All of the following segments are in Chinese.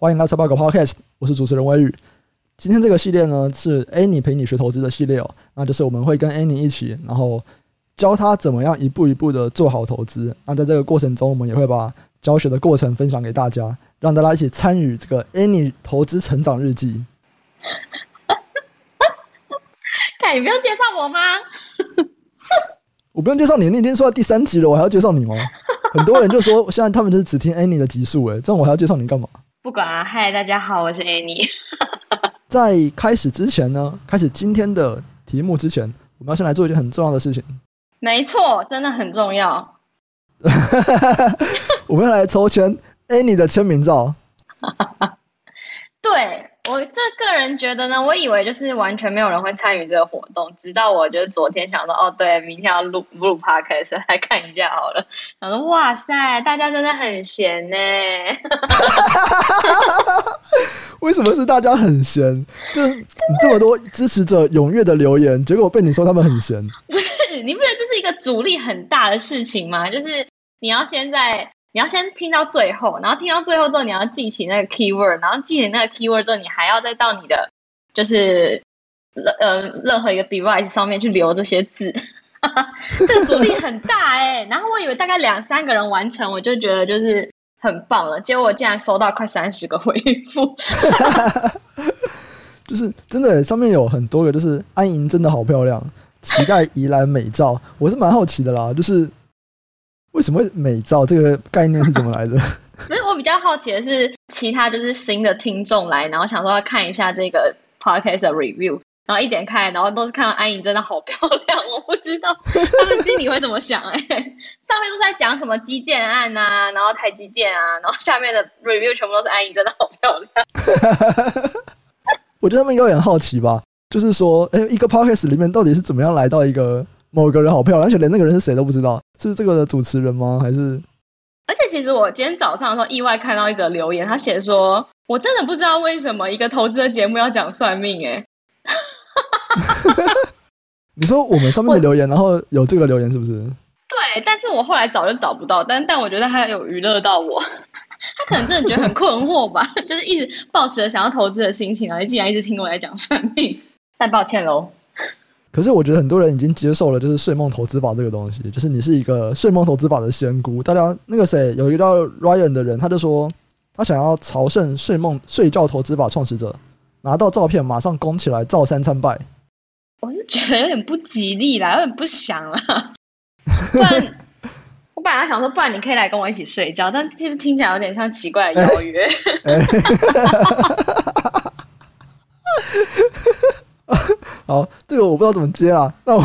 欢迎来到财报狗 Podcast，我是主持人威宇。今天这个系列呢是 Annie 陪你学投资的系列哦，那就是我们会跟 Annie 一起，然后教他怎么样一步一步的做好投资。那在这个过程中，我们也会把教学的过程分享给大家，让大家一起参与这个 Annie 投资成长日记。看，你不用介绍我吗？我不用介绍你，你已经说到第三集了，我还要介绍你吗？很多人就说，现在他们就是只听 Annie 的集数，哎，这样我还要介绍你干嘛？不管啊，嗨，大家好，我是 Annie。在开始之前呢，开始今天的题目之前，我们要先来做一件很重要的事情。没错，真的很重要。我们要来抽签 Annie 的签名照。对。我这个人觉得呢，我以为就是完全没有人会参与这个活动，直到我就是昨天想说，哦，对，明天要录录 podcast 来看一下好了。想说，哇塞，大家真的很闲呢。为什么是大家很闲？就是你这么多支持者踊跃的留言，结果被你说他们很闲。不是，你不觉得这是一个阻力很大的事情吗？就是你要先在。你要先听到最后，然后听到最后之后，你要记起那个 keyword，然后记起那个 keyword 之后，你还要再到你的就是呃任何一个 device 上面去留这些字，这个阻力很大哎、然后我以为大概两三个人完成，我就觉得就是很棒了。结果我竟然收到快三十个回复，就是真的上面有很多个，就是安莹真的好漂亮，期待宜兰美照。我是蛮好奇的啦，就是。为什么会美照这个概念是怎么来的？所以我比较好奇的是，其他就是新的听众来，然后想说要看一下这个 podcast 的 review，然后一点开，然后都是看到安莹真的好漂亮，我不知道 他们心里会怎么想哎、欸。上面都是在讲什么基建案啊，然后台积电啊，然后下面的 review 全部都是安莹真的好漂亮。我觉得他们应该很好奇吧，就是说，哎，一个 podcast 里面到底是怎么样来到一个。某个人好漂亮，而且连那个人是谁都不知道，是这个的主持人吗？还是？而且其实我今天早上的时候意外看到一则留言，他写说：“我真的不知道为什么一个投资的节目要讲算命。”哎，你说我们上面的留言，然后有这个留言是不是？对，但是我后来找就找不到，但但我觉得他有娱乐到我，他可能真的觉得很困惑吧，就是一直抱持着想要投资的心情，然后竟然一直听我在讲算命，太抱歉喽。可是我觉得很多人已经接受了，就是睡梦投资法这个东西，就是你是一个睡梦投资法的仙姑。大家那个谁有一个叫 Ryan 的人，他就说他想要朝圣睡梦睡觉投资法创始者，拿到照片马上攻起来，造三参拜。我是觉得有点不吉利啦，有点不想啦。不然我本来想说，不然你可以来跟我一起睡觉，但其实听起来有点像奇怪的邀约。欸 欸好，这个我不知道怎么接啊。那我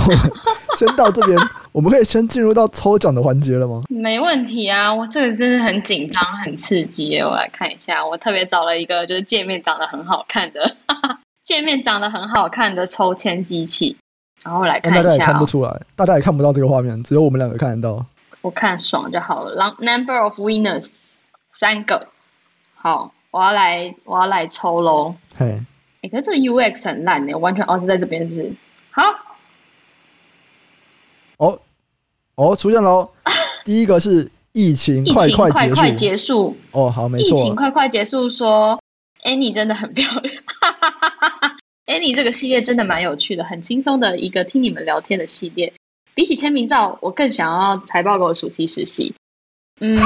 先到这边，我们可以先进入到抽奖的环节了吗？没问题啊，我这个真的很紧张、很刺激。我来看一下，我特别找了一个就是界面长得很好看的，界面长得很好看的抽签机器。然后我来看一下、哦，大家也看不出来，大家也看不到这个画面，只有我们两个看得到。我看爽就好了。Number of winners 三个。好，我要来，我要来抽喽。嘿。欸、可是这个 UX 很烂呢，完全哦是在这边是不是？好，哦哦出现喽！第一个是疫情快快结束，快快结束哦，好没错，疫情快快结束。说 Annie 真的很漂亮，Annie 这个系列真的蛮有趣的，很轻松的一个听你们聊天的系列。比起签名照，我更想要财报狗的暑期实习。嗯，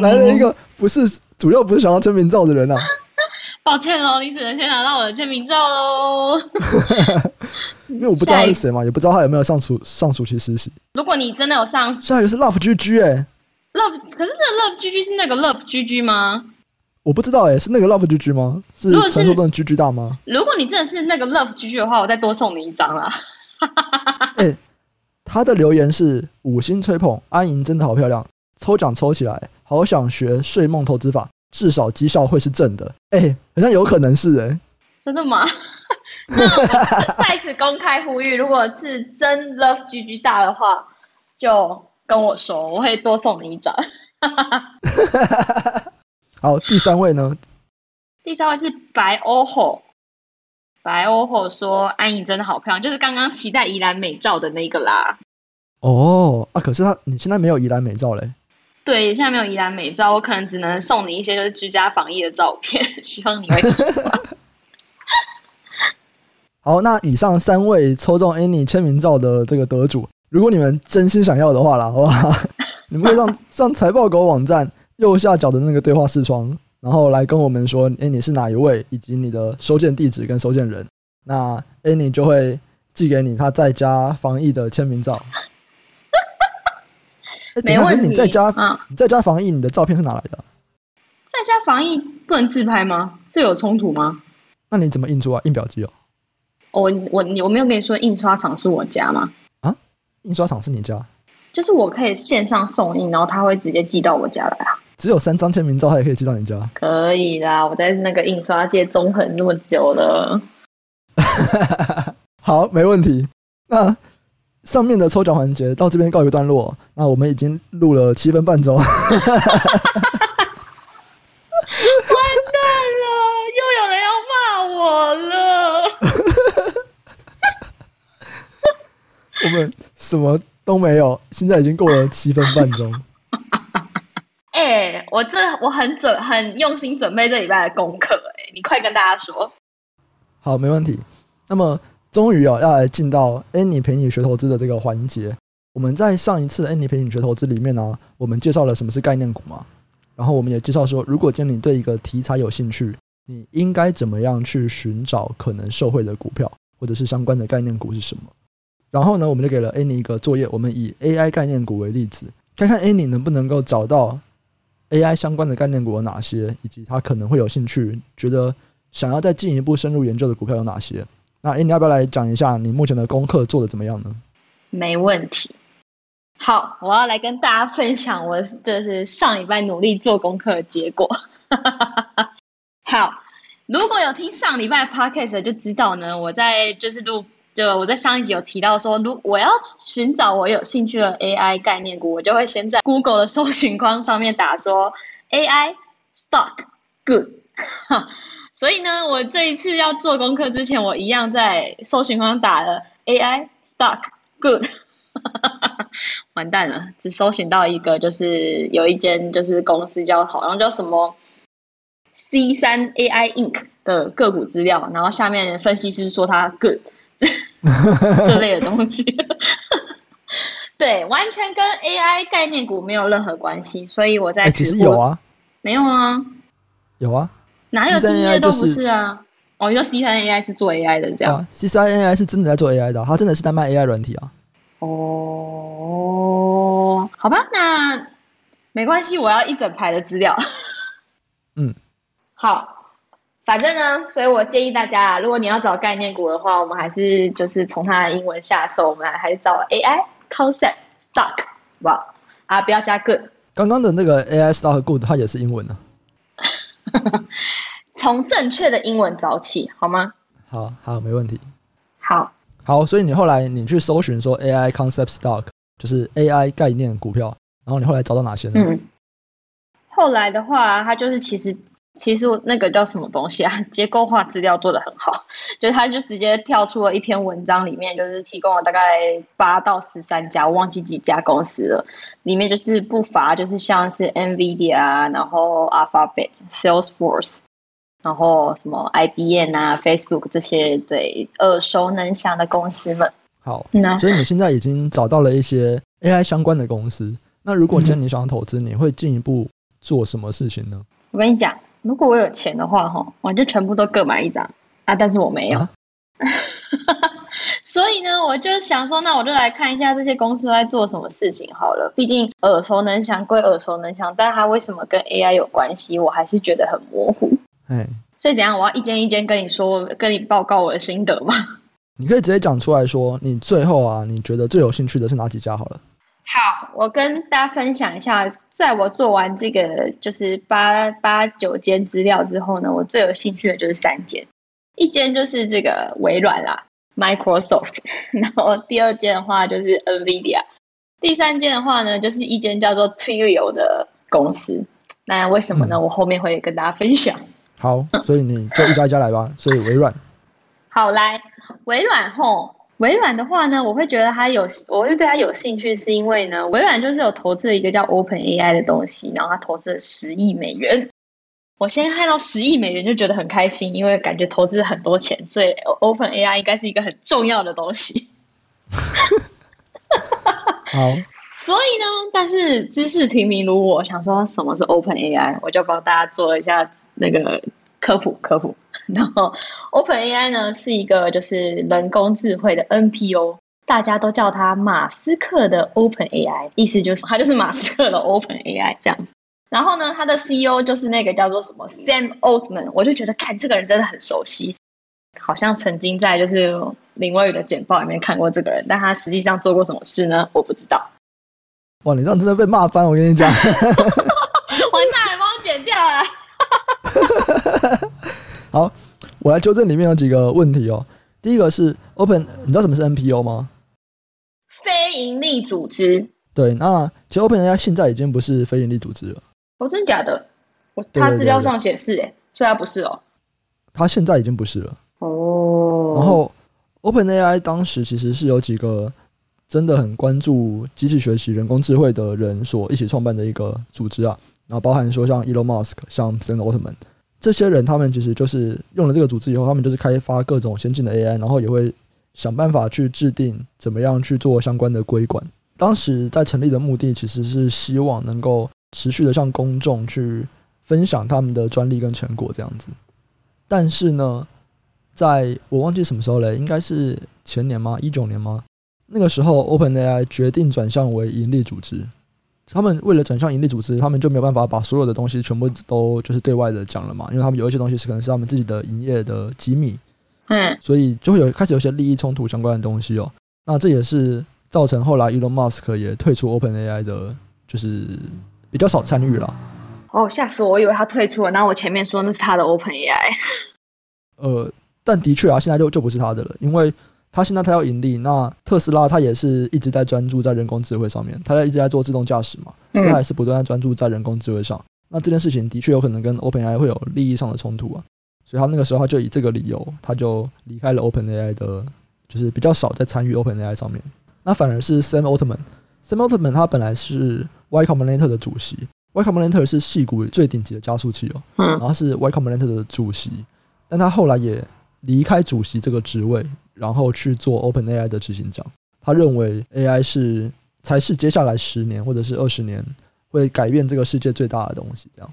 来了一个不是主要不是想要签名照的人啊。抱歉喽，你只能先拿到我的签名照喽。因为我不知道他是谁嘛，也不知道他有没有上暑上暑期实习。如果你真的有上，下一个是 Love GG 哎、欸、，Love 可是那个 Love GG 是那个 Love GG 吗？我不知道哎、欸，是那个 Love GG 吗？是传说中的 GG 大吗？如果你真的是那个 Love GG 的话，我再多送你一张啦。哎、欸，他的留言是五星吹捧，安莹真的好漂亮，抽奖抽起来，好想学睡梦投资法。至少绩效会是正的，哎、欸，好像有可能是哎、欸，真的吗？那我在此公开呼吁，如果是真 Love GG 大的话，就跟我说，我会多送你一张。好，第三位呢？第三位是白欧吼，白欧吼说安莹真的好漂亮，就是刚刚期待宜兰美照的那个啦。哦啊，可是他你现在没有宜兰美照嘞。对，现在没有宜兰美照，我可能只能送你一些就是居家防疫的照片，希望你会喜欢。好，那以上三位抽中 Annie 签名照的这个得主，如果你们真心想要的话啦，好不好？你们可以上上财报狗网站右下角的那个对话视窗，然后来跟我们说，哎，你是哪一位，以及你的收件地址跟收件人，那 Annie 就会寄给你他在家防疫的签名照。哎，没问题。你在家，你在家防疫，你的照片是哪来的？在家防疫不能自拍吗？这有冲突吗？那你怎么印出啊？印表机哦。我我我没有跟你说印刷厂是我家吗？啊，印刷厂是你家？就是我可以线上送印，然后他会直接寄到我家来啊。只有三张签名照，他也可以寄到你家？可以啦，我在那个印刷界纵横那么久了。好，没问题。那上面的抽奖环节到这边告一个段落。那我们已经录了七分半钟。完蛋了，又有人要骂我了。我们什么都没有，现在已经过了七分半钟。哎、欸，我这我很准，很用心准备这礼拜的功课。哎，你快跟大家说。好，没问题。那么，终于啊，要来进到 Any 陪你学投资的这个环节。我们在上一次 Annie 陪你学投资里面呢、我们介绍了什么是概念股嘛，然后我们也介绍说，如果今天你对一个题材有兴趣，你应该怎么样去寻找可能受惠的股票，或者是相关的概念股是什么。然后呢，我们就给了 Any 一个作业，我们以 AI 概念股为例子，看看 Any 能不能够找到 AI 相关的概念股有哪些，以及他可能会有兴趣，觉得想要再进一步深入研究的股票有哪些。那 Annie 要不要来讲一下你目前的功课做得怎么样呢？没问题。好，我要来跟大家分享我就是上礼拜努力做功课的结果。好，如果有听上礼拜 Podcast 就知道呢，我在就是录。就我在上一集有提到说，如我要寻找我有兴趣的 AI 概念股，我就会先在 Google 的搜寻框上面打说 AI stock good。所以呢，我这一次要做功课之前，我一样在搜寻框打了 AI stock good。完蛋了，只搜寻到一个，就是有一间就是公司叫好像叫什么 C 三 AI Inc 的个股资料，然后下面分析师说它 good。这类的东西，对，完全跟 AI 概念股没有任何关系，所以我在、欸、其实有啊，没有啊，有啊，哪有第一页都不是啊？哦，你说 C 三 AI 是做 AI 的这样、啊、？C 三 AI 是真的在做 AI 的，它真的是在卖 AI 软体啊。哦，好吧，那没关系，我要一整排的资料。嗯，好。反正呢，所以我建议大家啊，如果你要找概念股的话，我们还是就是从它的英文下手，我们还是找 AI concept stock，好不好？啊，不要加 good。刚刚的那个 AI stock good，它也是英文呢。从正确的英文找起，好吗？好好，没问题。好，好，所以你后来你去搜寻说 AI concept stock，就是 AI 概念股票，然后你后来找到哪些呢？嗯，后来的话，它就是其实。其实我那个叫什么东西啊？结构化资料做的很好，就他就直接跳出了一篇文章，里面就是提供了大概八到十三家，我忘记几家公司了。里面就是不乏就是像是 NVIDIA 啊，然后 Alphabet、Salesforce，然后什么 IBM 啊、Facebook 这些对耳熟能详的公司们。好，所以你现在已经找到了一些 AI 相关的公司。那如果今天你想投资，你会进一步做什么事情呢？我跟你讲。如果我有钱的话，哈，我就全部都各买一张啊！但是我没有，啊、所以呢，我就想说，那我就来看一下这些公司在做什么事情好了。毕竟耳熟能详归耳熟能详，但它为什么跟 AI 有关系，我还是觉得很模糊。哎，所以怎样？我要一间一间跟你说，跟你报告我的心得吗？你可以直接讲出来说，你最后啊，你觉得最有兴趣的是哪几家好了。好，我跟大家分享一下，在我做完这个就是八八九间资料之后呢，我最有兴趣的就是三间，一间就是这个微软啦，Microsoft，然后第二间的话就是 NVIDIA，第三间的话呢就是一间叫做 Twilio 的公司。那为什么呢？嗯、我后面会跟大家分享。好，所以你就一家一家来吧。所以微软，好来，微软吼。微软的话呢，我会觉得它有，我会对它有兴趣，是因为呢，微软就是有投资了一个叫 Open AI 的东西，然后它投资了十亿美元。我先看到十亿美元就觉得很开心，因为感觉投资很多钱，所以 Open AI 应该是一个很重要的东西。好，所以呢，但是知识平民如我，想说什么是 Open AI，我就帮大家做了一下那个科普科普。然后 Open AI 呢是一个就是人工智慧的 NPO，大家都叫它马斯克的 Open AI，意思就是它就是马斯克的 Open AI 这样子。然后呢，它的 CEO 就是那个叫做什么 Sam Altman，我就觉得看这个人真的很熟悉，好像曾经在就是。林威宇的简报里面看过这个人，但他实际上做过什么事呢？我不知道。哇，你这样真的被骂翻！我跟你讲，完蛋了，帮我剪掉了。好，我来纠正里面有几个问题哦。第一个是 Open，你知道什么是 NPO 吗？非营利组织。对，那其实 Open AI 现在已经不是非营利组织了。哦，真的假的？我他资料上显示，哎，所以他不是哦。他现在已经不是了。哦。然后。OpenAI 当时其实是有几个真的很关注机器学习、人工智慧的人所一起创办的一个组织啊，然后包含说像 Elon Musk、像 Sam Altman 这些人，他们其实就是用了这个组织以后，他们就是开发各种先进的 AI，然后也会想办法去制定怎么样去做相关的规管。当时在成立的目的其实是希望能够持续的向公众去分享他们的专利跟成果这样子，但是呢。在我忘记什么时候了，应该是前年吗？一九年吗？那个时候，OpenAI 决定转向为盈利组织。他们为了转向盈利组织，他们就没有办法把所有的东西全部都就是对外的讲了嘛，因为他们有一些东西是可能是他们自己的营业的机密，嗯，所以就会有开始有些利益冲突相关的东西哦。那这也是造成后来 Elon Musk 也退出 OpenAI 的，就是比较少参与了。哦，吓死我！我以为他退出了，那我前面说那是他的 OpenAI。呃。但的确啊，现在就就不是他的了，因为他现在他要盈利。那特斯拉他也是一直在专注在人工智慧上面，他在一直在做自动驾驶嘛，他也是不断在专注在人工智慧上。那这件事情的确有可能跟 OpenAI 会有利益上的冲突啊，所以他那个时候他就以这个理由，他就离开了 OpenAI 的，就是比较少在参与 OpenAI 上面。那反而是 Sam Altman，Sam Altman 他本来是 Y Combinator 的主席，Y Combinator 是矽谷最顶级的加速器哦，然后是 Y Combinator 的主席，但他后来也。离开主席这个职位，然后去做 OpenAI 的执行长。他认为 AI 是才是接下来十年或者是二十年会改变这个世界最大的东西。这样。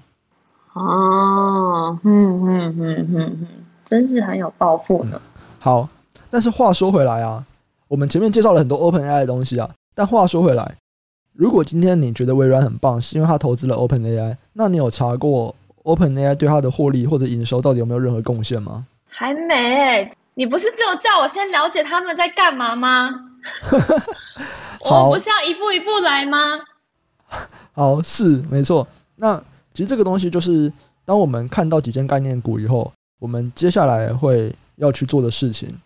哦，嗯嗯嗯嗯嗯，真是很有抱负呢。好，但是话说回来啊，我们前面介绍了很多 OpenAI 的东西啊。但话说回来，如果今天你觉得微软很棒，是因为他投资了 OpenAI，那你有查过 OpenAI 对他的获利或者营收到底有没有任何贡献吗？还没，你不是只有叫我先了解他们在干嘛吗？我不是要一步一步来吗？好，是没错。那其实这个东西就是，当我们看到几间概念股以后，我们接下来会要去做的事情，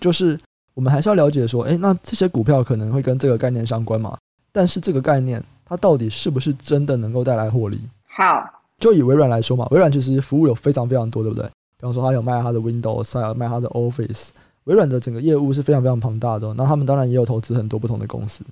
就是我们还是要了解说，诶，那这些股票可能会跟这个概念相关嘛？但是这个概念它到底是不是真的能够带来获利？好，就以微软来说嘛，微软其实服务有非常非常多，对不对？比方说，他有卖他的 Windows，还有卖他的 Office。微软的整个业务是非常非常庞大的。那他们当然也有投资很多不同的公司。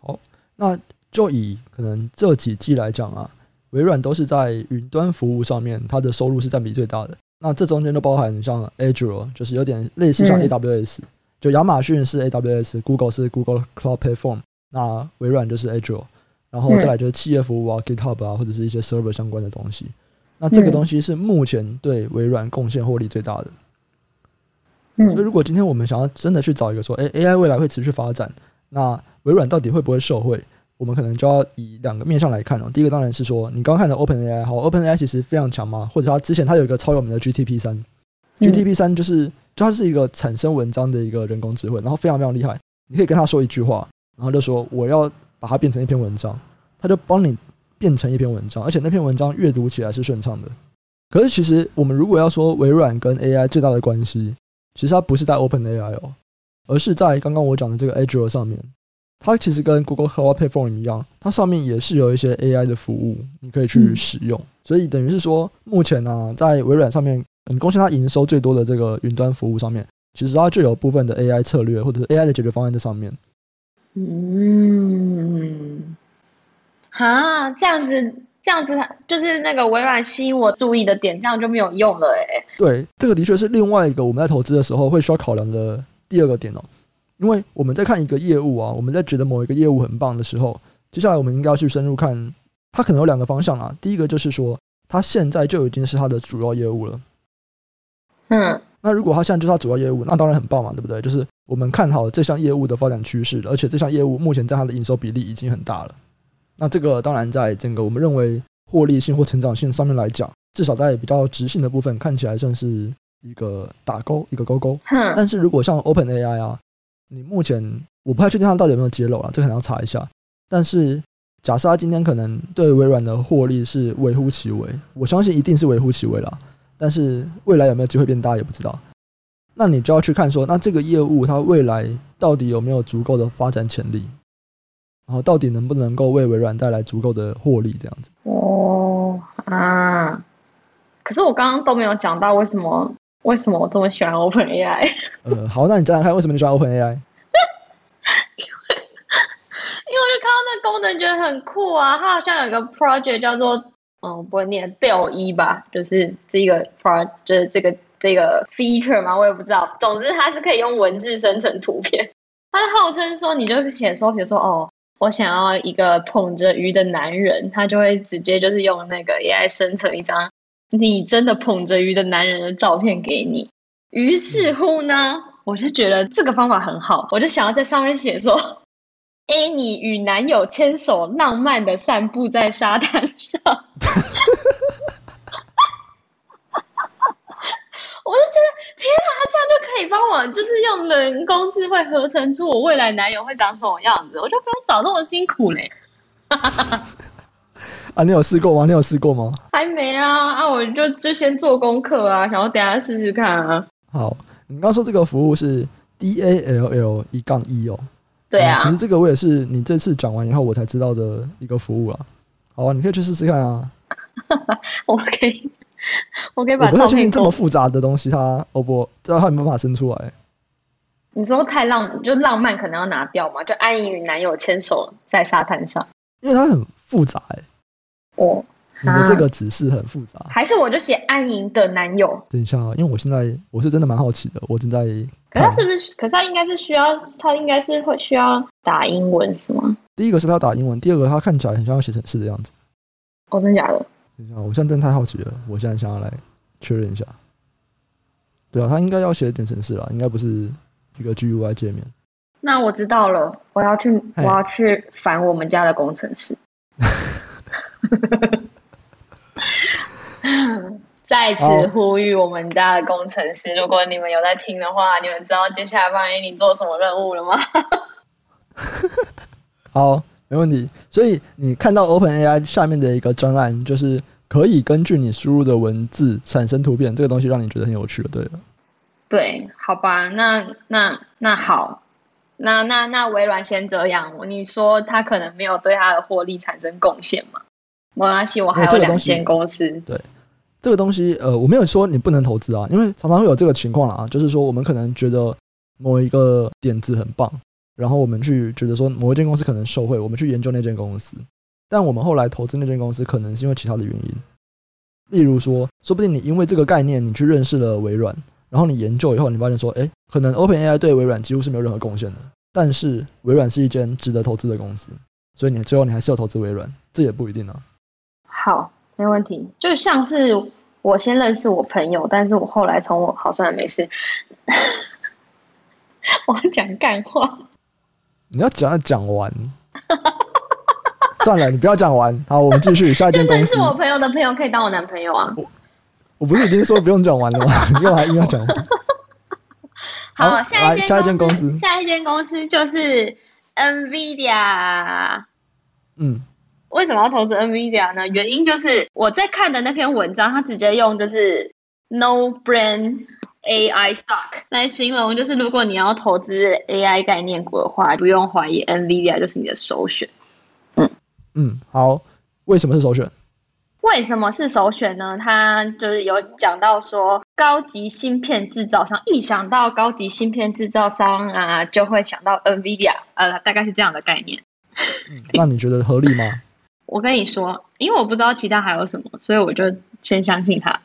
好，那就以可能这几季来讲啊，微软都是在云端服务上面，它的收入是占比最大的。那这中间都包含像 Azure，就是有点类似像 AWS，就亚马逊是 AWS，Google 是 Google Cloud Platform，那微软就是 Azure，然后再来就是企业服务啊，GitHub 啊，或者是一些 Server 相关的东西。那这个东西是目前对微软贡献获利最大的。所以如果今天我们想要真的去找一个说，诶，AI 未来会持续发展，那微软到底会不会受惠？我们可能就要以两个面向来看哦。第一个当然是说，你刚刚看的 OpenAI，好，OpenAI 其实非常强嘛，或者它之前它有一个超有名的 GTP 三，GTP 三就是就它是一个产生文章的一个人工智慧，然后非常非常厉害。你可以跟他说一句话，然后就说我要把它变成一篇文章，他就帮你。变成一篇文章，而且那篇文章阅读起来是顺畅的。可是，其实我们如果要说微软跟 AI 最大的关系，其实它不是在 OpenAI 哦，而是在刚刚我讲的这个 Azure 上面。它其实跟 Google Cloud Platform 一样，它上面也是有一些 AI 的服务，你可以去使用。所以等于是说，目前呢、啊，在微软上面，嗯，贡献它营收最多的这个云端服务上面，其实它就有部分的 AI 策略或者是 AI 的解决方案在上面。嗯，哈，这样子，这样子，就是那个微软吸引我注意的点，这样就没有用了哎。对，这个的确是另外一个我们在投资的时候会需要考量的第二个点哦。因为我们在看一个业务啊，我们在觉得某一个业务很棒的时候，接下来我们应该要去深入看，它可能有两个方向啊。第一个就是说，它现在就已经是它的主要业务了。嗯。那如果它现在就是它主要业务，那当然很棒嘛，对不对？就是我们看好这项业务的发展趋势，而且这项业务目前在它的营收比例已经很大了。那这个当然在整个我们认为获利性或成长性上面来讲，至少在比较直性的部分看起来算是一个打勾，一个勾勾。但是如果像 OpenAI 啊，你目前我不太确定它到底有没有揭露啊，这可能要查一下。但是假设它今天可能对微软的获利是微乎其微，我相信一定是微乎其微了。但是未来有没有机会变大也不知道，那你就要去看说，那这个业务它未来到底有没有足够的发展潜力，然后到底能不能够为微软带来足够的获利这样子。哦啊，可是我刚刚都没有讲到为什么为什么我这么喜欢 OpenAI。呃，好，那你讲讲看为什么你喜欢 OpenAI？因 为因为我就看到那个功能觉得很酷啊，它好像有一个 project 叫做。嗯，不会念 DALL-E 吧？就是这个 project 就是这个这个 feature 嘛，我也不知道。总之，它是可以用文字生成图片。它号称说，你就写说，比如说，哦，我想要一个捧着鱼的男人，他就会直接就是用那个 AI 生成一张你真的捧着鱼的男人的照片给你。于是乎呢，我就觉得这个方法很好，我就想要在上面写说。：“A，你与男友牵手，浪漫的散步在沙滩上。我就觉得，天啊，他这样就可以帮我，就是用人工智慧合成出我未来男友会长什么样子，我就不用找那么辛苦嘞。啊，你有试过吗？你有试过吗？还没啊，啊，我就就先做功课啊，想要等下试试看啊。好，你刚说这个服务是 D A L L 一杠一哦。对啊、嗯，其实这个我也是你这次讲完以后我才知道的一个服务啊。好啊，你可以去试试看啊。我可以，我可以把。我不太确定这么复杂的东西它，它哦不，知道它有没有办法生出来。你说太浪，就浪漫可能要拿掉嘛？就安妮与男友牵手在沙滩上，因为它很复杂哎。哦。你的这个指示很复杂，还是我就写安莹的男友？等一下啊，因为我现在我是真的蛮好奇的，我正在。可是他是不是？可是他应该是需要，他应该是会需要打英文是吗？第一个是他要打英文，第二个他看起来很像要写程式的样子。哦，真的假的？等一下，我现在真的太好奇了，我现在想要来确认一下。对啊，他应该要写点程式了，应该不是一个 GUI 界面。那我知道了，我要去，我要去烦我们家的工程师。在此呼吁我们家的工程师，如果你们有在听的话，你们知道接下来帮 Annie 做什么任务了吗？好，没问题。所以你看到 OpenAI 下面的一个专案，就是可以根据你输入的文字产生图片，这个东西让你觉得很有趣了，对了。对，好吧，那那那好，那那那微软先这样。你说他可能没有对他的获利产生贡献吗？没关系，我还有两间公司。对，这个东西，呃，我没有说你不能投资啊，因为常常会有这个情况啊，就是说我们可能觉得某一个点子很棒，然后我们去觉得说某一间公司可能受惠，我们去研究那间公司，但我们后来投资那间公司，可能是因为其他的原因，例如说，说不定你因为这个概念，你去认识了微软，然后你研究以后，你发现说，哎，可能 OpenAI 对微软几乎是没有任何贡献的，但是微软是一间值得投资的公司，所以你最后你还是要投资微软，这也不一定啊。好，没问题。就像是我先认识我朋友，但是我后来从我好算了，没事。我要讲干话，你要讲要讲完。算了，你不要讲完。好，我们继续下一间公司。认识我朋友的朋友可以当我男朋友啊。我我不是已经说不用讲完了吗？你干嘛硬要讲完？好，下一间下一间公司，下一间公司就是 NVIDIA。嗯。为什么要投资 NVIDIA 呢？原因就是我在看的那篇文章，他直接用就是 No Brain AI Stock 来形容，就是如果你要投资 AI 概念股的话，不用怀疑 NVIDIA 就是你的首选。嗯嗯，好，为什么是首选？为什么是首选呢？他就是有讲到说，高级芯片制造商一想到高级芯片制造商啊，就会想到 NVIDIA，呃，大概是这样的概念。嗯，那你觉得合理吗？我跟你说，因为我不知道其他还有什么，所以我就先相信他。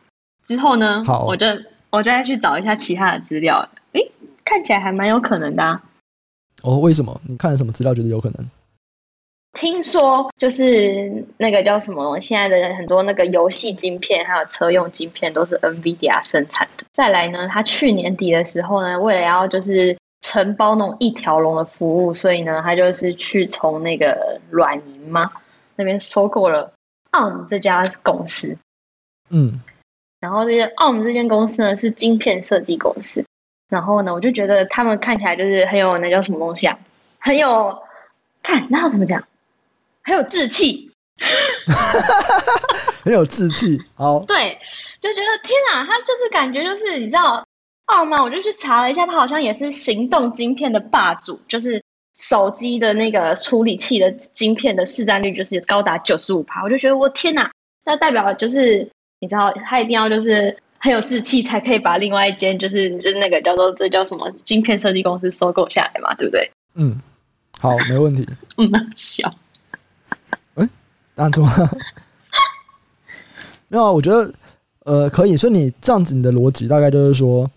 之后呢，好，我就我再去找一下其他的资料。诶，看起来还蛮有可能的啊。哦，为什么？你看了什么资料觉得有可能？听说就是那个叫什么，现在的很多那个游戏晶片还有车用晶片都是 NVIDIA 生产的。再来呢，他去年底的时候呢，为了要就是承包那种一条龙的服务，所以呢，他就是去从那个软银嘛那边收购了 ARM 这家公司。嗯。然后这些 ARM 这间公司呢是晶片设计公司，然后呢我就觉得他们看起来就是很有那叫什么东西啊，很有看那要怎么讲，很有志气，很有志气。好，对，就觉得天哪，他就是感觉就是你知道 ARM？我就去查了一下，他好像也是行动晶片的霸主，就是手机的那个处理器的晶片的市占率就是高达九十五趴，我就觉得我天哪，那代表就是。你知道他一定要就是很有志气，才可以把另外一间就是就是那个叫做这叫什么晶片设计公司收购下来嘛，对不对？嗯，好，没问题。嗯，笑。哎、欸，那怎么？没有啊，我觉得呃可以。所以你这样子，你的逻辑大概就是说，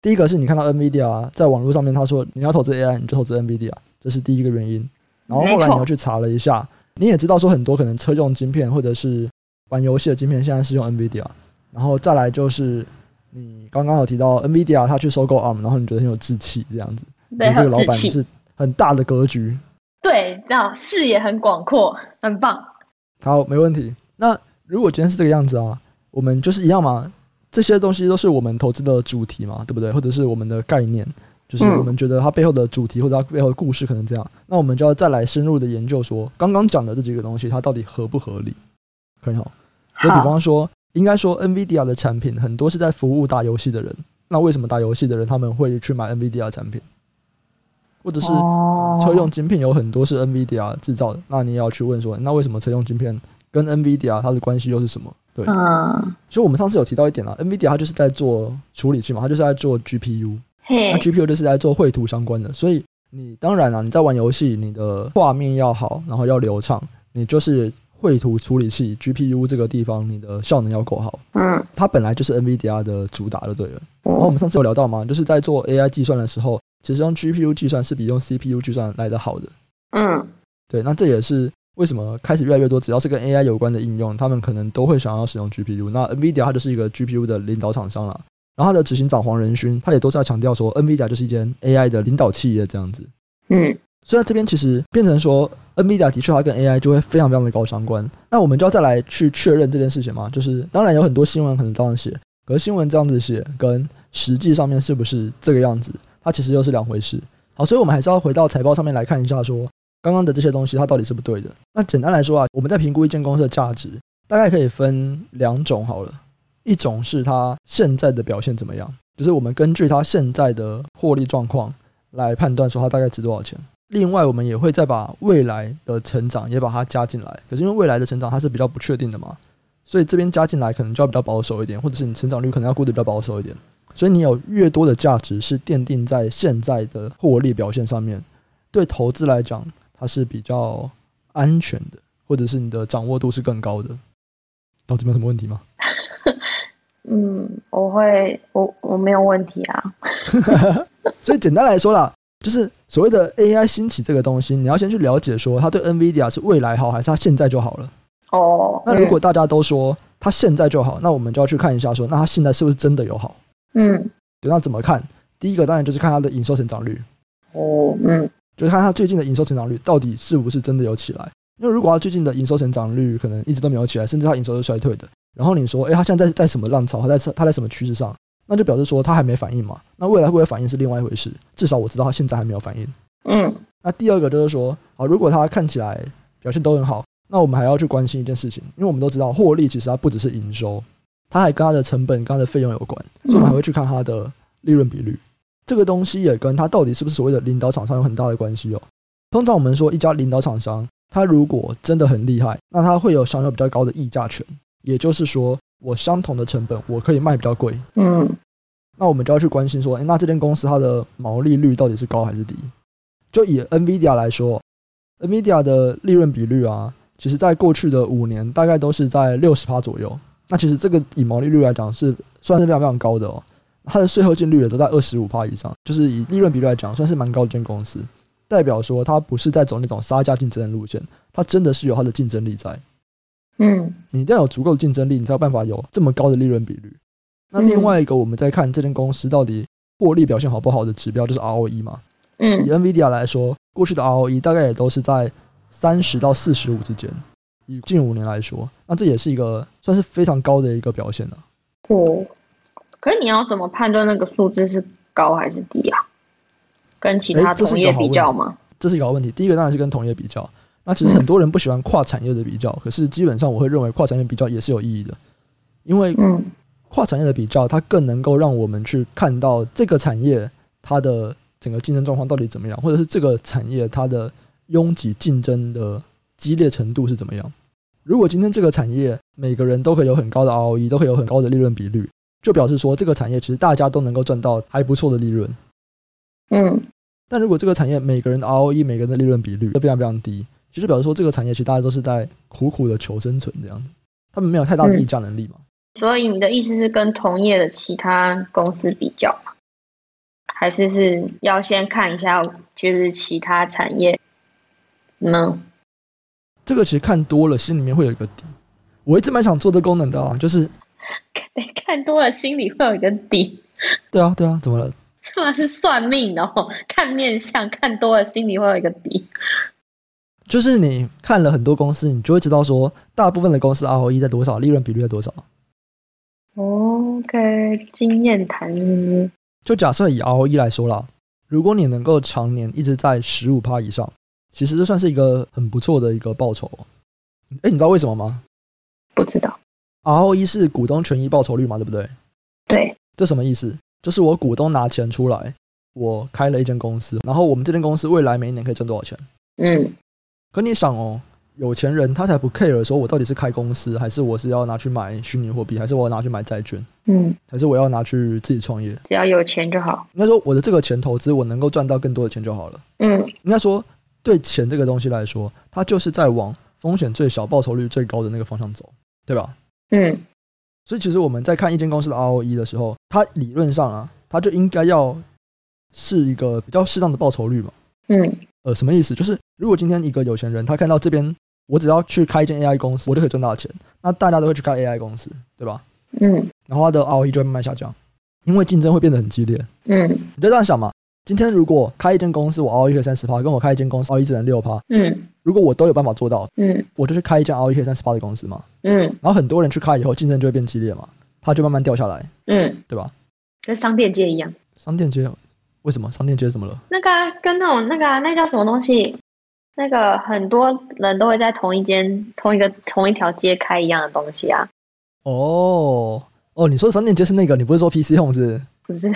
第一个是你看到 NVIDIA 在网络上面，他说你要投资 AI，你就投资 NVIDIA，这是第一个原因。然后后来你要去查了一下，你也知道说很多可能车用晶片或者是。玩游戏的晶片现在是用 NVIDIA，然后再来就是你刚刚有提到 NVIDIA，他去收购 ARM，然后你觉得很有志气这样子，对，这个老板是很大的格局，对，这样视野很广阔，很棒。好，没问题。那如果今天是这个样子啊，我们就是一样嘛，这些东西都是我们投资的主题嘛，对不对？或者是我们的概念，就是我们觉得它背后的主题或者它背后的故事可能这样，那我们就要再来深入的研究说，刚刚讲的这几个东西它到底合不合理？很好，就比方说，应该说，NVIDIA 的产品很多是在服务打游戏的人。那为什么打游戏的人他们会去买 NVIDIA 产品？或者是车用晶片有很多是 NVIDIA 制造的，那你也要去问说，那为什么车用晶片跟 NVIDIA 它的关系又是什么？对，所以我们上次有提到一点啊，NVIDIA 它就是在做处理器嘛，它就是在做 GPU，那 GPU 就是在做绘图相关的。所以你当然啊，你在玩游戏，你的画面要好，然后要流畅，你就是。绘图处理器 GPU 这个地方，你的效能要够好。嗯，它本来就是 NVIDIA 的主打就对了。然后我们上次有聊到嘛，就是在做 AI 计算的时候，其实用 GPU 计算是比用 CPU 计算来得好的。嗯，对，那这也是为什么开始越来越多，只要是跟 AI 有关的应用，他们可能都会想要使用 GPU。那 NVIDIA 它就是一个 GPU 的领导厂商了。然后它的执行长黄仁勋，他也都是在强调说，NVIDIA 就是一间 AI 的领导企业这样子。嗯。所以这边其实变成说，NVIDIA 的确它跟 AI 就会非常非常的高相关。那我们就要再来去确认这件事情嘛？就是当然有很多新闻可能这样写，可是新闻这样子写跟实际上面是不是这个样子，它其实又是两回事。好，所以我们还是要回到财报上面来看一下，说刚刚的这些东西它到底是不对的。那简单来说啊，我们在评估一间公司的价值，大概可以分两种好了。一种是它现在的表现怎么样，就是我们根据它现在的获利状况来判断说它大概值多少钱。另外，我们也会再把未来的成长也把它加进来。可是因为未来的成长它是比较不确定的嘛，所以这边加进来可能就要比较保守一点，或者是你成长率可能要估得比较保守一点。所以你有越多的价值是奠定在现在的获利表现上面，对投资来讲它是比较安全的，或者是你的掌握度是更高的。到这边有什么问题吗？嗯，我会，我我没有问题啊。所以简单来说啦。就是所谓的 AI 兴起这个东西，你要先去了解说它对 NVIDIA 是未来好还是它现在就好了。哦，那如果大家都说它现在就好，那我们就要去看一下说，那它现在是不是真的有好？嗯，对，那怎么看？第一个当然就是看它的营收成长率。哦，嗯，就是看它最近的营收成长率到底是不是真的有起来。因为如果它最近的营收成长率可能一直都没有起来，甚至它营收是衰退的，然后你说，哎，它现在在在什么浪潮？它在它在什么趋势上？那就表示说他还没反应嘛，那未来会不会反应是另外一回事。至少我知道他现在还没有反应。嗯，那第二个就是说，啊，如果他看起来表现都很好，那我们还要去关心一件事情，因为我们都知道获利其实它不只是营收，它还跟它的成本、跟它的费用有关，所以我们还会去看它的利润比率。这个东西也跟它到底是不是所谓的领导厂商有很大的关系哦。通常我们说一家领导厂商，它如果真的很厉害，那它会有享有比较高的溢价权。也就是说，我相同的成本，我可以卖比较贵。嗯，那我们就要去关心说，诶，那这间公司它的毛利率到底是高还是低？就以 NVIDIA 来说，NVIDIA 的利润比率啊，其实在过去的五年大概都是在六十趴左右。那其实这个以毛利率来讲是算是非常非常高的哦。它的税后净率也都在二十五趴以上，就是以利润比率来讲，算是蛮高的一间公司。代表说它不是在走那种杀价竞争的路线，它真的是有它的竞争力在。嗯，你一定要有足够的竞争力，你才有办法有这么高的利润比率。那另外一个，我们在看这间公司到底获利表现好不好的指标，就是 ROE 嘛。嗯，以 NVIDIA 来说，过去的 ROE 大概也都是在三十到四十五之间。以近五年来说，那这也是一个算是非常高的一个表现了。哦，可是你要怎么判断那个数字是高还是低啊？跟其他同业比较吗？这是一个好问题。第一个当然是跟同业比较。那其实很多人不喜欢跨产业的比较，可是基本上我会认为跨产业比较也是有意义的，因为跨产业的比较，它更能够让我们去看到这个产业它的整个竞争状况到底怎么样，或者是这个产业它的拥挤竞争的激烈程度是怎么样。如果今天这个产业每个人都可以有很高的 ROE，都可以有很高的利润比率，就表示说这个产业其实大家都能够赚到还不错的利润。嗯，但如果这个产业每个人的 ROE、每个人的利润比率都非常非常低。其实表示说，这个产业其实大家都是在苦苦的求生存这样子，他们没有太大的议价能力嘛。所以你的意思是跟同业的其他公司比较吗？还是是要先看一下就是其他产业呢？这个其实看多了，心里面会有一个底。我一直蛮想做这功能的啊，就是 看多了，心里会有一个底。对啊，对啊，怎么了？这嘛是算命哦，看面相，看多了，心里会有一个底。就是你看了很多公司，你就会知道说，大部分的公司 ROE 在多少，利润比率在多少。OK，经验谈。就假设以 ROE 来说啦，如果你能够常年一直在十五趴以上，其实这算是一个很不错的一个报酬。哎，你知道为什么吗？不知道。ROE 是股东权益报酬率嘛，对不对？对。这什么意思？就是我股东拿钱出来，我开了一间公司，然后我们这间公司未来每一年可以赚多少钱？嗯。可你想哦，有钱人他才不 care 说，我到底是开公司，还是我是要拿去买虚拟货币，还是我要拿去买债券，嗯，还是我要拿去自己创业？只要有钱就好。应该说，我的这个钱投资，我能够赚到更多的钱就好了。嗯，应该说，对钱这个东西来说，它就是在往风险最小、报酬率最高的那个方向走，对吧？嗯，所以其实我们在看一间公司的 ROE 的时候，它理论上啊，它就应该要是一个比较适当的报酬率嘛。嗯。呃，什么意思？就是如果今天一个有钱人，他看到这边，我只要去开一间 AI 公司，我就可以赚到钱，那大家都会去开 AI 公司，对吧？嗯。然后他的 ROE 就会慢慢下降，因为竞争会变得很激烈。嗯。你就这样想嘛，今天如果开一间公司，我 ROE 可以三十趴，跟我开一间公司 ROE 只能六趴。嗯。如果我都有办法做到，嗯，我就去开一间 ROE 可以三十趴的公司嘛。嗯。然后很多人去开以后，竞争就会变激烈嘛，它就慢慢掉下来。嗯，对吧？跟商店街一样。商店街。为什么商店街怎么了？那个、啊、跟那种那个、啊、那叫什么东西？那个很多人都会在同一间、同一个、同一条街开一样的东西啊。哦哦，你说的商店街是那个？你不是说 PC Home 是？不是，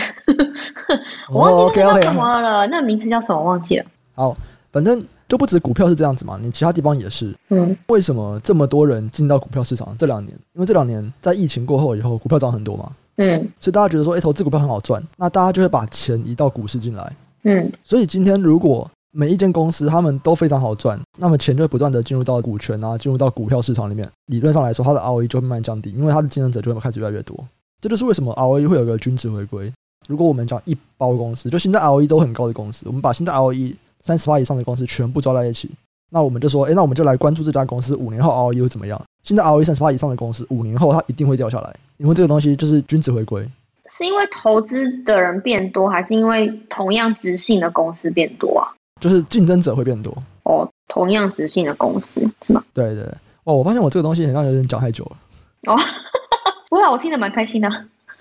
我忘记那叫什么了。那名字叫什么？忘记了。好，反正就不止股票是这样子嘛，你其他地方也是。嗯。为什么这么多人进到股票市场？这两年，因为这两年在疫情过后以后，股票涨很多嘛。嗯，所以大家觉得说，哎，投资股票很好赚，那大家就会把钱移到股市进来。嗯，所以今天如果每一间公司他们都非常好赚，那么钱就会不断的进入到股权啊，进入到股票市场里面。理论上来说，它的 ROE 就会慢慢降低，因为它的竞争者就会开始越来越多。这就是为什么 ROE 会有个均值回归。如果我们讲一包公司，就现在 ROE 都很高的公司，我们把现在 ROE 三十趴以上的公司全部抓在一起。那我们就说，哎，那我们就来关注这家公司五年后 ROE 会怎么样？现在 ROE 三十趴以上的公司，五年后它一定会掉下来，因为这个东西就是均值回归。是因为投资的人变多，还是因为同样质性的公司变多啊？就是竞争者会变多哦，同样质性的公司是吗？对对对，哦，我发现我这个东西好像有点讲太久了。哦，不会啊，我听得蛮开心的。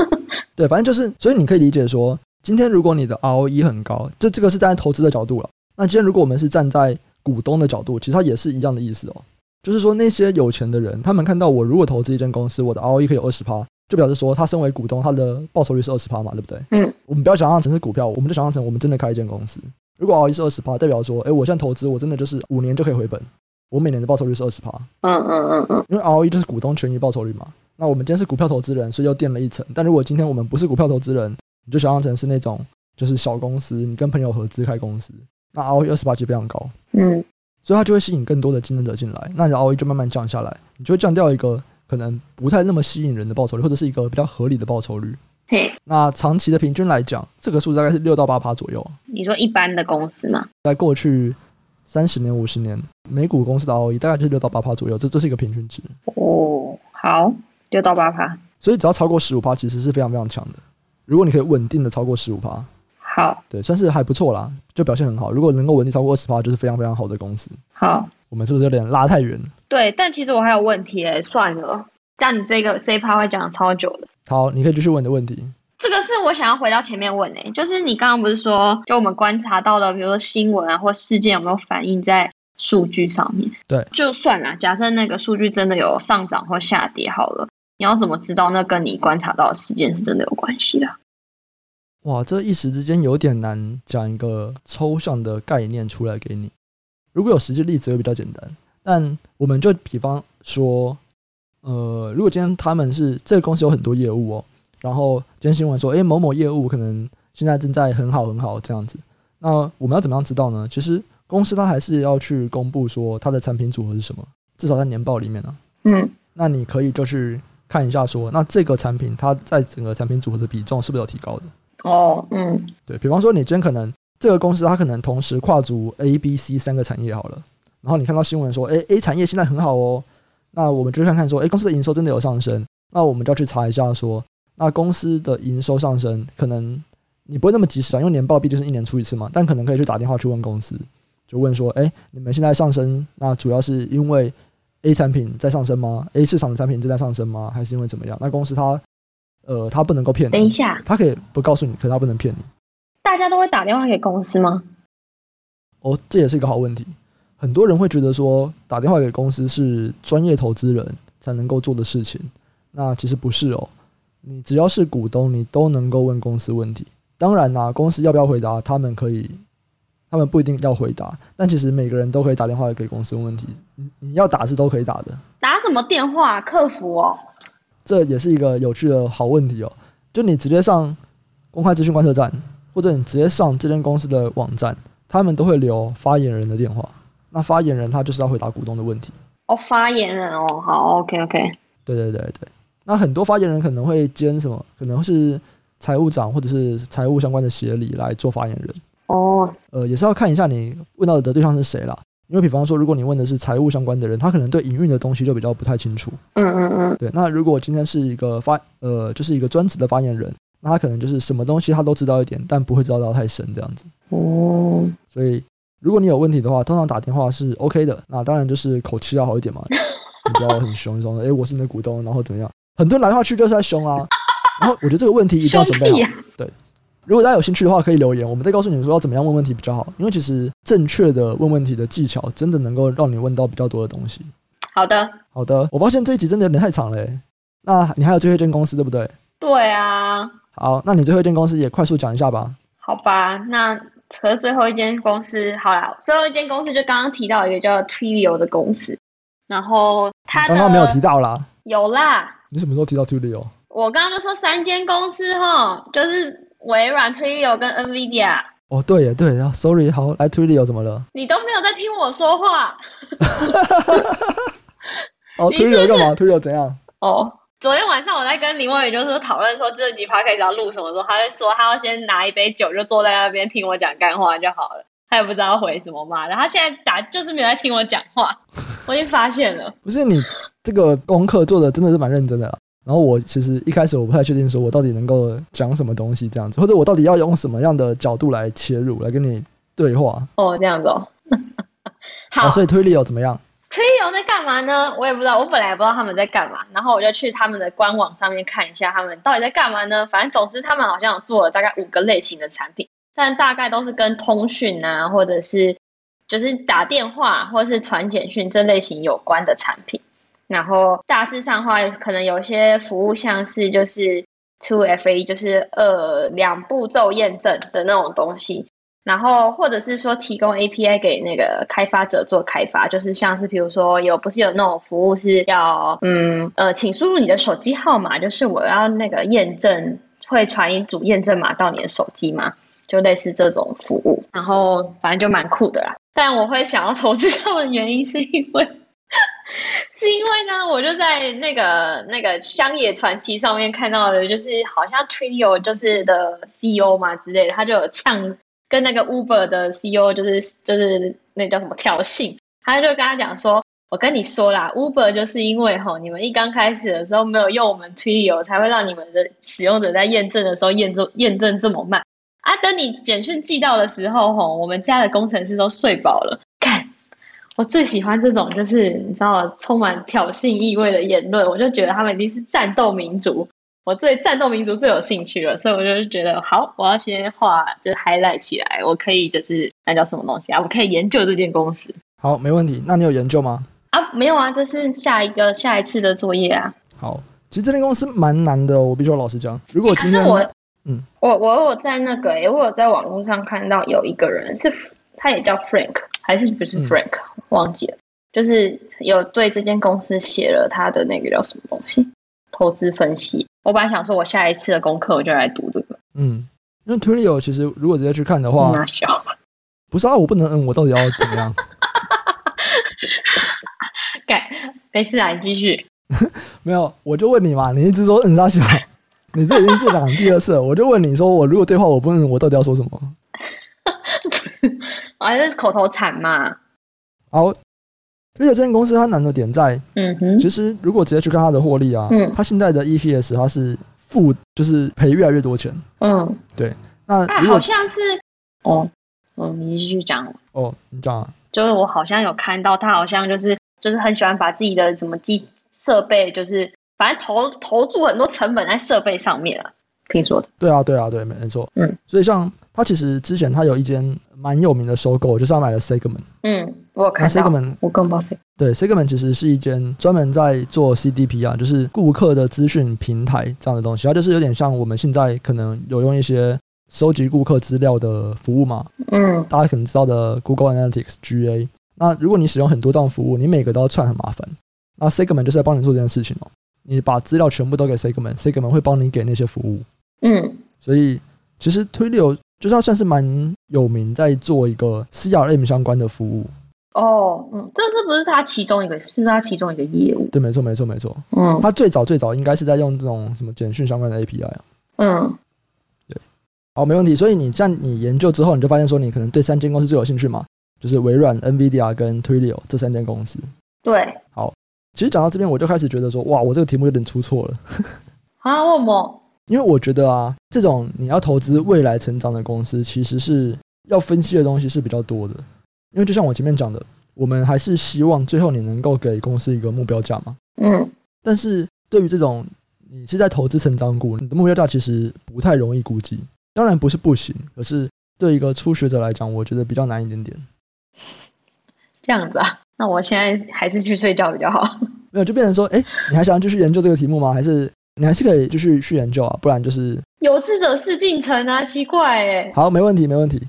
对，反正就是，所以你可以理解说，今天如果你的 ROE 很高，这这个是站在投资的角度了。那今天如果我们是站在股东的角度，其实它也是一样的意思哦。就是说，那些有钱的人，他们看到我如果投资一间公司，我的 ROE 可以有二十趴，就表示说，他身为股东，他的报酬率是二十趴嘛，对不对？嗯。我们不要想象成是股票，我们就想象成我们真的开一间公司。如果 ROE 是二十趴，代表说，哎，我现在投资，我真的就是五年就可以回本。我每年的报酬率是二十趴。嗯嗯嗯嗯，因为 ROE 就是股东权益报酬率嘛。那我们今天是股票投资人，所以又垫了一层。但如果今天我们不是股票投资人，你就想象成是那种就是小公司，你跟朋友合资开公司，那 ROE 二十八其实非常高。嗯，所以它就会吸引更多的竞争者进来，那你的 ROE 就慢慢降下来，你就会降掉一个可能不太那么吸引人的报酬率，或者是一个比较合理的报酬率。嘿，那长期的平均来讲，这个数大概是六到八趴左右。你说一般的公司吗？在过去三十年、五十年，美股公司的 ROE 大概就是六到八趴左右，这这是一个平均值。哦，好，六到八趴。所以只要超过十五趴，其实是非常非常强的。如果你可以稳定的超过十五趴，好，对，算是还不错啦，就表现很好。如果能够稳定超过二十趴，就是非常非常好的公司。好，我们是不是有点拉太远了？对，但其实我还有问题诶，算了，但你这个这一趴会讲超久的。好，你可以继续问你的问题。这个是我想要回到前面问诶、欸，就是你刚刚不是说，就我们观察到的，比如说新闻啊或事件有没有反映在数据上面？对，就算啦，假设那个数据真的有上涨或下跌，好了，你要怎么知道那跟你观察到的事件是真的有关系的？哇，这一时之间有点难讲一个抽象的概念出来给你。如果有实际例子会比较简单，但我们就比方说，呃，如果今天他们是这个公司有很多业务哦。然后今天新闻说，诶，某某业务可能现在正在很好很好这样子。那我们要怎么样知道呢？其实公司它还是要去公布说它的产品组合是什么，至少在年报里面呢、啊。嗯，那你可以就去看一下说，那这个产品它在整个产品组合的比重是不是有提高的？哦，嗯，对，比方说你今天可能这个公司它可能同时跨足 A、B、C 三个产业好了，然后你看到新闻说，诶，A 产业现在很好哦，那我们就看看说，诶，公司的营收真的有上升，那我们就要去查一下说。那公司的营收上升，可能你不会那么及时啊，因为年报毕竟是一年出一次嘛。但可能可以去打电话去问公司，就问说：哎、你们现在上升，那主要是因为 A 产品在上升吗？A 市场的产品正在上升吗？还是因为怎么样？那公司它，呃，他不能够骗你。等一下，他可以不告诉你，可他不能骗你。大家都会打电话给公司吗？哦，这也是一个好问题。很多人会觉得说，打电话给公司是专业投资人才能够做的事情。那其实不是哦。你只要是股东，你都能够问公司问题。当然啦，公司要不要回答，他们可以，他们不一定要回答。但其实每个人都可以打电话给公司问问题。你你要打是都可以打的。打什么电话？客服哦。这也是一个有趣的好问题哦。就你直接上公开资讯观测站，或者你直接上这间公司的网站，他们都会留发言人的电话。那发言人他就是要回答股东的问题。哦，发言人哦，好，OK OK。对对对对。那很多发言人可能会兼什么？可能是财务长或者是财务相关的协理来做发言人。哦，呃，也是要看一下你问到的对象是谁啦。因为比方说，如果你问的是财务相关的人，他可能对营运的东西就比较不太清楚。嗯嗯嗯。对，那如果今天是一个发呃，就是一个专职的发言人，那他可能就是什么东西他都知道一点，但不会知道到太深这样子。哦。所以如果你有问题的话，通常打电话是 OK 的。那当然就是口气要好一点嘛，你不要很凶，你说哎，我是你的股东，然后怎么样？很多人打电话去就是在凶啊，然后我觉得这个问题一定要准备好。对，如果大家有兴趣的话，可以留言，我们再告诉你们说要怎么样问问题比较好。因为其实正确的问问题的技巧，真的能够让你问到比较多的东西。好的，好的。我发现这一集真的有点太长了，那你还有最后一间公司对不对？对啊。好，那你最后一间公司也快速讲一下吧。好吧，那可是最后一间公司，好啦，最后一间公司就刚刚提到一个叫 Twilio 的公司，然后他刚刚没有提到啦。有啦。你什么时候提到 Twilio？我刚刚就说三间公司哈，就是微软、Twilio 跟 NVIDIA。哦，对耶，对，然后 Sorry，好，来 Twilio 怎么了？你都没有在听我说话。哦，Twilio 干嘛？Twilio 怎样？哦，昨天晚上我在跟林伟宇就是讨论说这集 Podcast 要录什么时候，他就说他要先拿一杯酒，就坐在那边听我讲干话就好了。他也不知道回什么嘛，然后他现在打就是没有在听我讲话，我已经发现了。不是你。这个功课做的真的是蛮认真的啦，然后我其实一开始我不太确定说我到底能够讲什么东西这样子，或者我到底要用什么样的角度来切入来跟你对话。哦，这样子哦。好，啊，所以 Twilio 怎么样？Twilio 在干嘛呢？我也不知道，我本来也不知道他们在干嘛，然后我就去他们的官网上面看一下他们到底在干嘛呢？反正总之他们好像有做了大概五个类型的产品，但大概都是跟通讯啊，或者是就是打电话或者是传简讯这类型有关的产品。然后大致上的话，可能有些服务像是就是 two FA，就是呃两步骤验证的那种东西。然后或者是说提供 API 给那个开发者做开发，就是像是比如说有不是有那种服务是要嗯呃，请输入你的手机号码，就是我要那个验证，会传一组验证码到你的手机吗？就类似这种服务，然后反正就蛮酷的啦。但我会想要投资他们的原因是因为，是因为呢，我就在那个那个乡野传奇上面看到的，就是好像 Trio 就是的 CEO 嘛之类的，他就有呛跟那个 Uber 的 CEO 就是就是那叫什么挑衅，他就跟他讲说，我跟你说啦，Uber 就是因为吼你们一刚开始的时候没有用我们 Trio，才会让你们的使用者在验证的时候验证验证这么慢。啊！等你简讯寄到的时候，吼，我们家的工程师都睡饱了。看，我最喜欢这种，就是你知道，充满挑衅意味的言论。我就觉得他们一定是战斗民族，我对战斗民族最有兴趣了。所以我就觉得，好，我要先画，就是 highlight 起来，我可以就是那叫什么东西啊？我可以研究这间公司。好，没问题。那你有研究吗？啊，没有啊，这是下一个下一次的作业啊。好，其实这间公司蛮难的，我必须说老实讲。如果今天我。嗯，我我我在那个诶、欸，我有在网络上看到有一个人是，他也叫 Frank，还是不是 Frank？、嗯、忘记了，就是有对这间公司写了他的那个叫什么东西，投资分析。我本来想说，我下一次的功课我就来读这个。嗯，因为 Twilio 其实如果直接去看的话，那小不是啊，我不能嗯，我到底要怎么样？改，没事啊，你继续。没有，我就问你嘛，你一直说嗯啥小。你这已经是讲第二次了，我就问你说，我如果对话我不问，我到底要说什么？还是口头禅嘛？好，而且这间公司它难的点在，嗯哼，其实如果直接去看它的获利啊，嗯，它现在的 EPS 它是负，就是赔越来越多钱，嗯，对。那好像是，哦，哦，你继续讲。哦，你讲啊。就是我好像有看到，他好像就是就是很喜欢把自己的什么机设备就是。反正投投注很多成本在设备上面啊，听说的。对啊，对啊，对，没错。嗯，所以像他其实之前他有一间蛮有名的收购，就是他买了 Segment。嗯，我有看到。Segment，我更不知道。对，Segment 其实是一间专门在做 CDP 啊，就是顾客的资讯平台这样的东西。它就是有点像我们现在可能有用一些收集顾客资料的服务嘛。嗯，大家可能知道的 Google Analytics GA。那如果你使用很多这样服务，你每个都要串很麻烦。那 Segment 就是在帮你做这件事情哦。你把资料全部都给 Segment，Segment 会帮你给那些服务。嗯，所以其实 Twilio 就是它算是蛮有名，在做一个 CRM 相关的服务。哦，嗯，这是不是它其中一个？是不是它其中一个业务？对，没错，没错，没错。嗯，它最早最早应该是在用这种什么简讯相关的 API 啊。嗯，对。好，没问题。所以你像你研究之后，你就发现说，你可能对三间公司最有兴趣嘛，就是微软、NVIDIA 跟 Twilio 这三间公司。对。好。其实讲到这边，我就开始觉得说，哇，我这个题目有点出错了。啊？为什么？因为我觉得啊，这种你要投资未来成长的公司，其实是要分析的东西是比较多的。因为就像我前面讲的，我们还是希望最后你能够给公司一个目标价嘛。嗯。但是对于这种你是在投资成长股，你的目标价其实不太容易估计。当然不是不行，可是对一个初学者来讲，我觉得比较难一点点。这样子啊。那我现在还是去睡觉比较好。没有，就变成说，哎、欸，你还想要继续研究这个题目吗？还是你还是可以继续去研究啊？不然就是有志者事竟成啊！奇怪哎。好，没问题，没问题。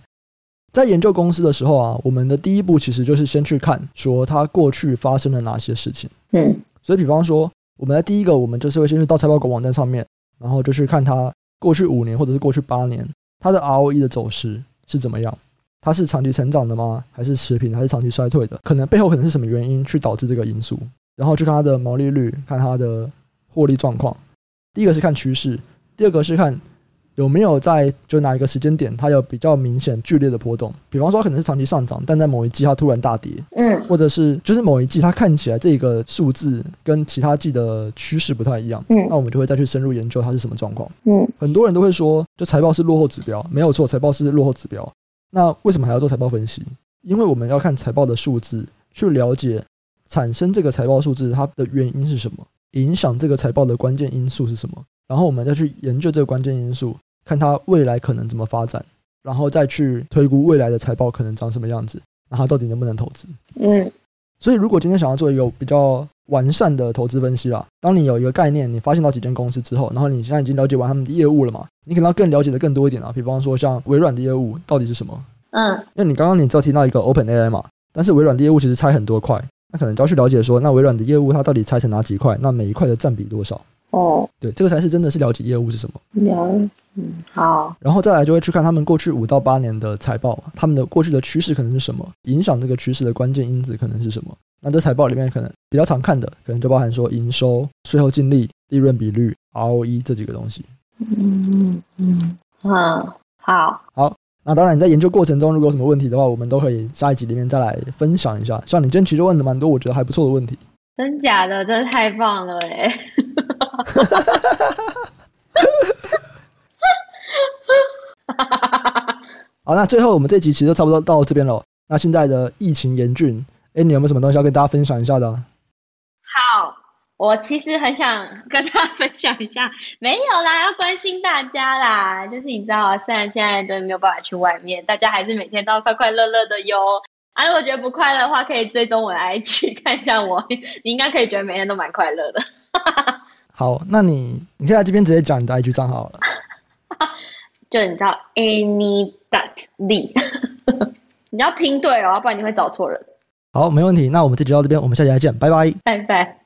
在研究公司的时候啊，我们的第一步其实就是先去看，说它过去发生了哪些事情。嗯。所以，比方说，我们的第一个，我们就是会先去到财报狗网站上面，然后就去看它过去五年或者是过去八年它的 ROE 的走势是怎么样。它是长期成长的吗？还是持平？还是长期衰退的？可能背后可能是什么原因去导致这个因素？然后去看它的毛利率，看它的获利状况。第一个是看趋势，第二个是看有没有在就哪一个时间点它有比较明显剧烈的波动。比方说，它可能是长期上涨，但在某一季它突然大跌，嗯，或者是就是某一季它看起来这个数字跟其他季的趋势不太一样，嗯，那我们就会再去深入研究它是什么状况，嗯，很多人都会说，就财报是落后指标，没有错，财报是落后指标。那为什么还要做财报分析？因为我们要看财报的数字，去了解产生这个财报数字它的原因是什么，影响这个财报的关键因素是什么，然后我们再去研究这个关键因素，看它未来可能怎么发展，然后再去推估未来的财报可能长什么样子，然后到底能不能投资。嗯，所以如果今天想要做一个比较完善的投资分析啦，当你有一个概念，你发现到几间公司之后，然后你现在已经了解完他们的业务了嘛？你可能要更了解的更多一点啊，比方说像微软的业务到底是什么？嗯，因为你刚刚你只有提到一个 OpenAI 嘛，但是微软的业务其实拆很多块，那可能就要去了解说，那微软的业务它到底拆成哪几块？那每一块的占比多少？哦，对，这个才是真的是了解业务是什么。了，嗯，好。然后再来就会去看他们过去五到八年的财报，他们的过去的趋势可能是什么，影响这个趋势的关键因子可能是什么。那这财报里面可能比较常看的，可能就包含说营收、税后净利、利润比率、ROE 这几个东西。嗯嗯嗯，好，好。那当然，你在研究过程中如果有什么问题的话，我们都可以下一集里面再来分享一下。像你今天其实问的蛮多，我觉得还不错的问题。真假的，真的太棒了哎！好，那最后我们这集其实就差不多到这边了。那现在的疫情严峻，哎，你有没有什么东西要跟大家分享一下的？好，我其实很想跟大家分享一下，没有啦，要关心大家啦。就是你知道，虽然现在都没有办法去外面，大家还是每天都要快快乐乐的哟。啊，如果觉得不快乐的话，可以追踪我的 IG 看一下我，你应该可以觉得每天都蛮快乐的。好，那你你可以在这边直接讲你的 IG 账号了。就你知道 Annie dot Lee，你要拼对哦，不然你会找错人。好，没问题。那我们这集到这边，我们下期再见，拜拜，拜拜。